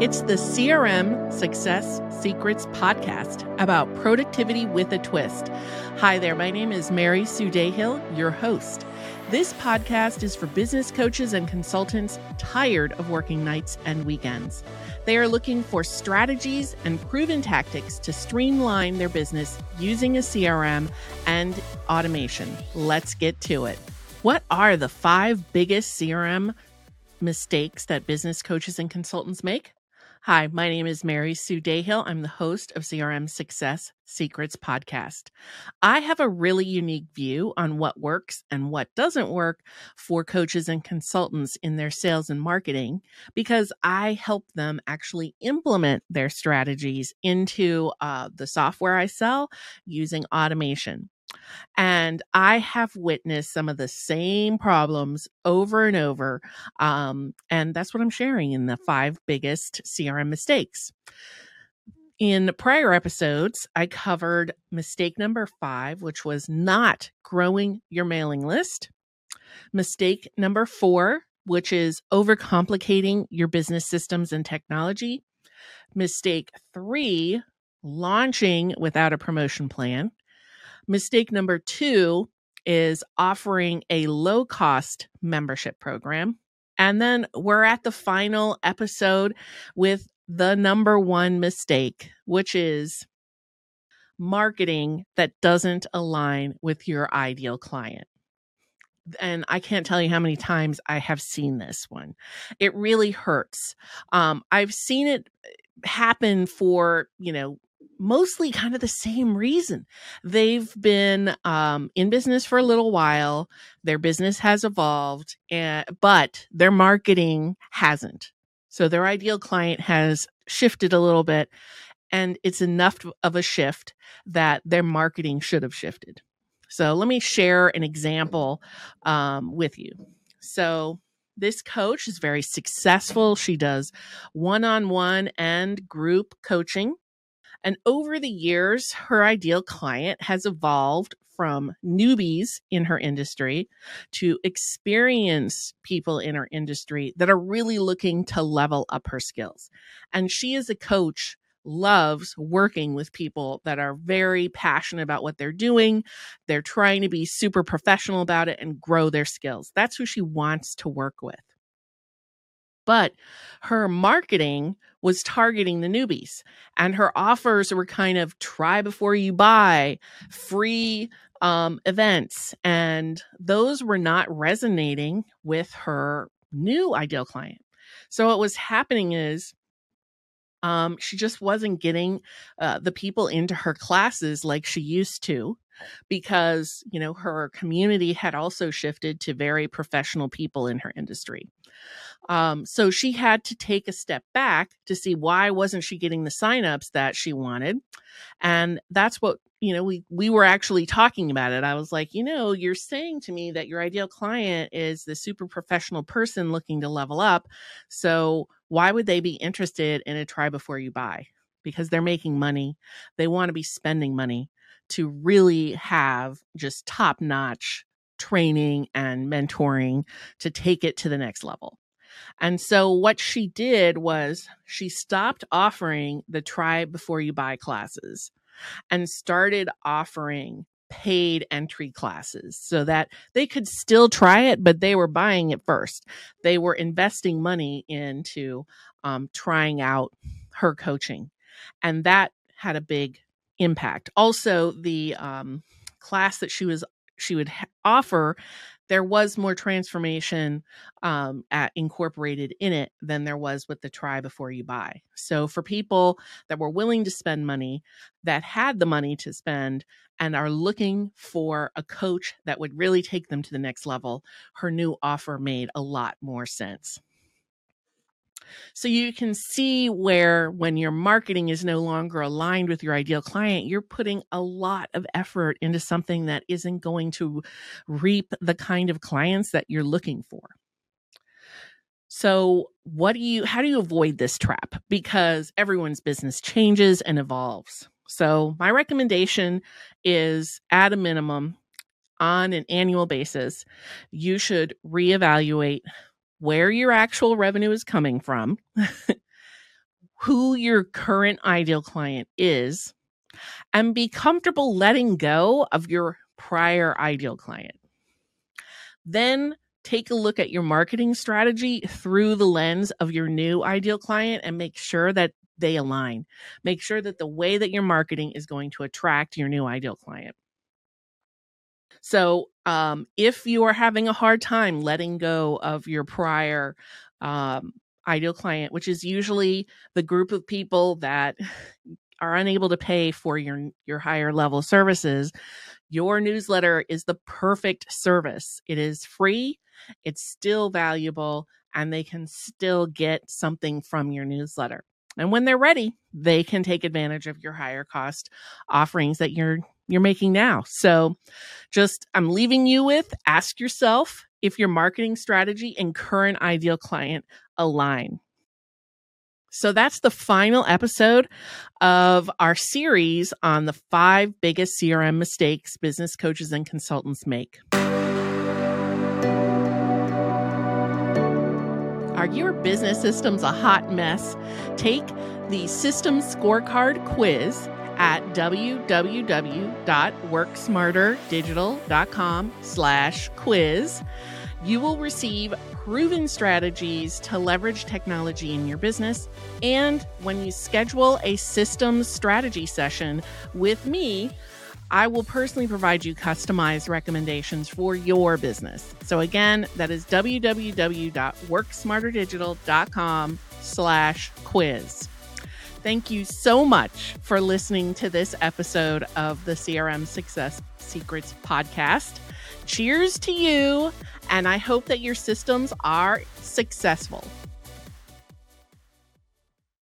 It's the CRM Success Secrets podcast about productivity with a twist. Hi there, my name is Mary Sue Dahill, your host. This podcast is for business coaches and consultants tired of working nights and weekends. They are looking for strategies and proven tactics to streamline their business using a CRM and automation. Let's get to it. What are the five biggest CRM mistakes that business coaches and consultants make? Hi, my name is Mary Sue Dahill. I'm the host of CRM Success Secrets podcast. I have a really unique view on what works and what doesn't work for coaches and consultants in their sales and marketing because I help them actually implement their strategies into uh, the software I sell using automation. And I have witnessed some of the same problems over and over. Um, and that's what I'm sharing in the five biggest CRM mistakes. In prior episodes, I covered mistake number five, which was not growing your mailing list. Mistake number four, which is overcomplicating your business systems and technology. Mistake three, launching without a promotion plan. Mistake number two is offering a low cost membership program. And then we're at the final episode with the number one mistake, which is marketing that doesn't align with your ideal client. And I can't tell you how many times I have seen this one. It really hurts. Um, I've seen it happen for, you know, mostly kind of the same reason. They've been um, in business for a little while. Their business has evolved, and, but their marketing hasn't. So their ideal client has shifted a little bit, and it's enough of a shift that their marketing should have shifted. So let me share an example um, with you. So this coach is very successful. She does one on one and group coaching. And over the years, her ideal client has evolved from newbies in her industry to experienced people in her industry that are really looking to level up her skills. And she, as a coach, loves working with people that are very passionate about what they're doing. They're trying to be super professional about it and grow their skills. That's who she wants to work with but her marketing was targeting the newbies and her offers were kind of try before you buy free um, events and those were not resonating with her new ideal client. So what was happening is um, she just wasn't getting uh, the people into her classes like she used to because you know her community had also shifted to very professional people in her industry um, so she had to take a step back to see why wasn't she getting the signups that she wanted. And that's what you know we we were actually talking about it. I was like you know you're saying to me that your ideal client is the super professional person looking to level up. So why would they be interested in a try before you buy? Because they're making money. They want to be spending money to really have just top notch training and mentoring to take it to the next level. And so what she did was she stopped offering the try before you buy classes and started offering paid entry classes so that they could still try it, but they were buying it first. They were investing money into um, trying out her coaching. And that had a big impact. Also, the um, class that she was she would ha- offer, there was more transformation um, at, incorporated in it than there was with the try before you buy. So for people that were willing to spend money, that had the money to spend, and are looking for a coach that would really take them to the next level, her new offer made a lot more sense. So you can see where when your marketing is no longer aligned with your ideal client, you're putting a lot of effort into something that isn't going to reap the kind of clients that you're looking for. So, what do you how do you avoid this trap? Because everyone's business changes and evolves. So, my recommendation is at a minimum on an annual basis, you should reevaluate where your actual revenue is coming from, who your current ideal client is and be comfortable letting go of your prior ideal client. Then take a look at your marketing strategy through the lens of your new ideal client and make sure that they align. Make sure that the way that you're marketing is going to attract your new ideal client. So, um, if you are having a hard time letting go of your prior um, ideal client, which is usually the group of people that are unable to pay for your your higher level services, your newsletter is the perfect service. It is free, it's still valuable, and they can still get something from your newsletter. And when they're ready, they can take advantage of your higher cost offerings that you're you're making now. So just I'm leaving you with ask yourself if your marketing strategy and current ideal client align. So that's the final episode of our series on the five biggest CRM mistakes business coaches and consultants make. Are your business systems a hot mess? Take the System Scorecard quiz at www.worksmarterdigital.com slash quiz. You will receive proven strategies to leverage technology in your business. And when you schedule a systems strategy session with me, I will personally provide you customized recommendations for your business. So again, that is www.worksmarterdigital.com slash quiz. Thank you so much for listening to this episode of the CRM Success Secrets podcast. Cheers to you, and I hope that your systems are successful.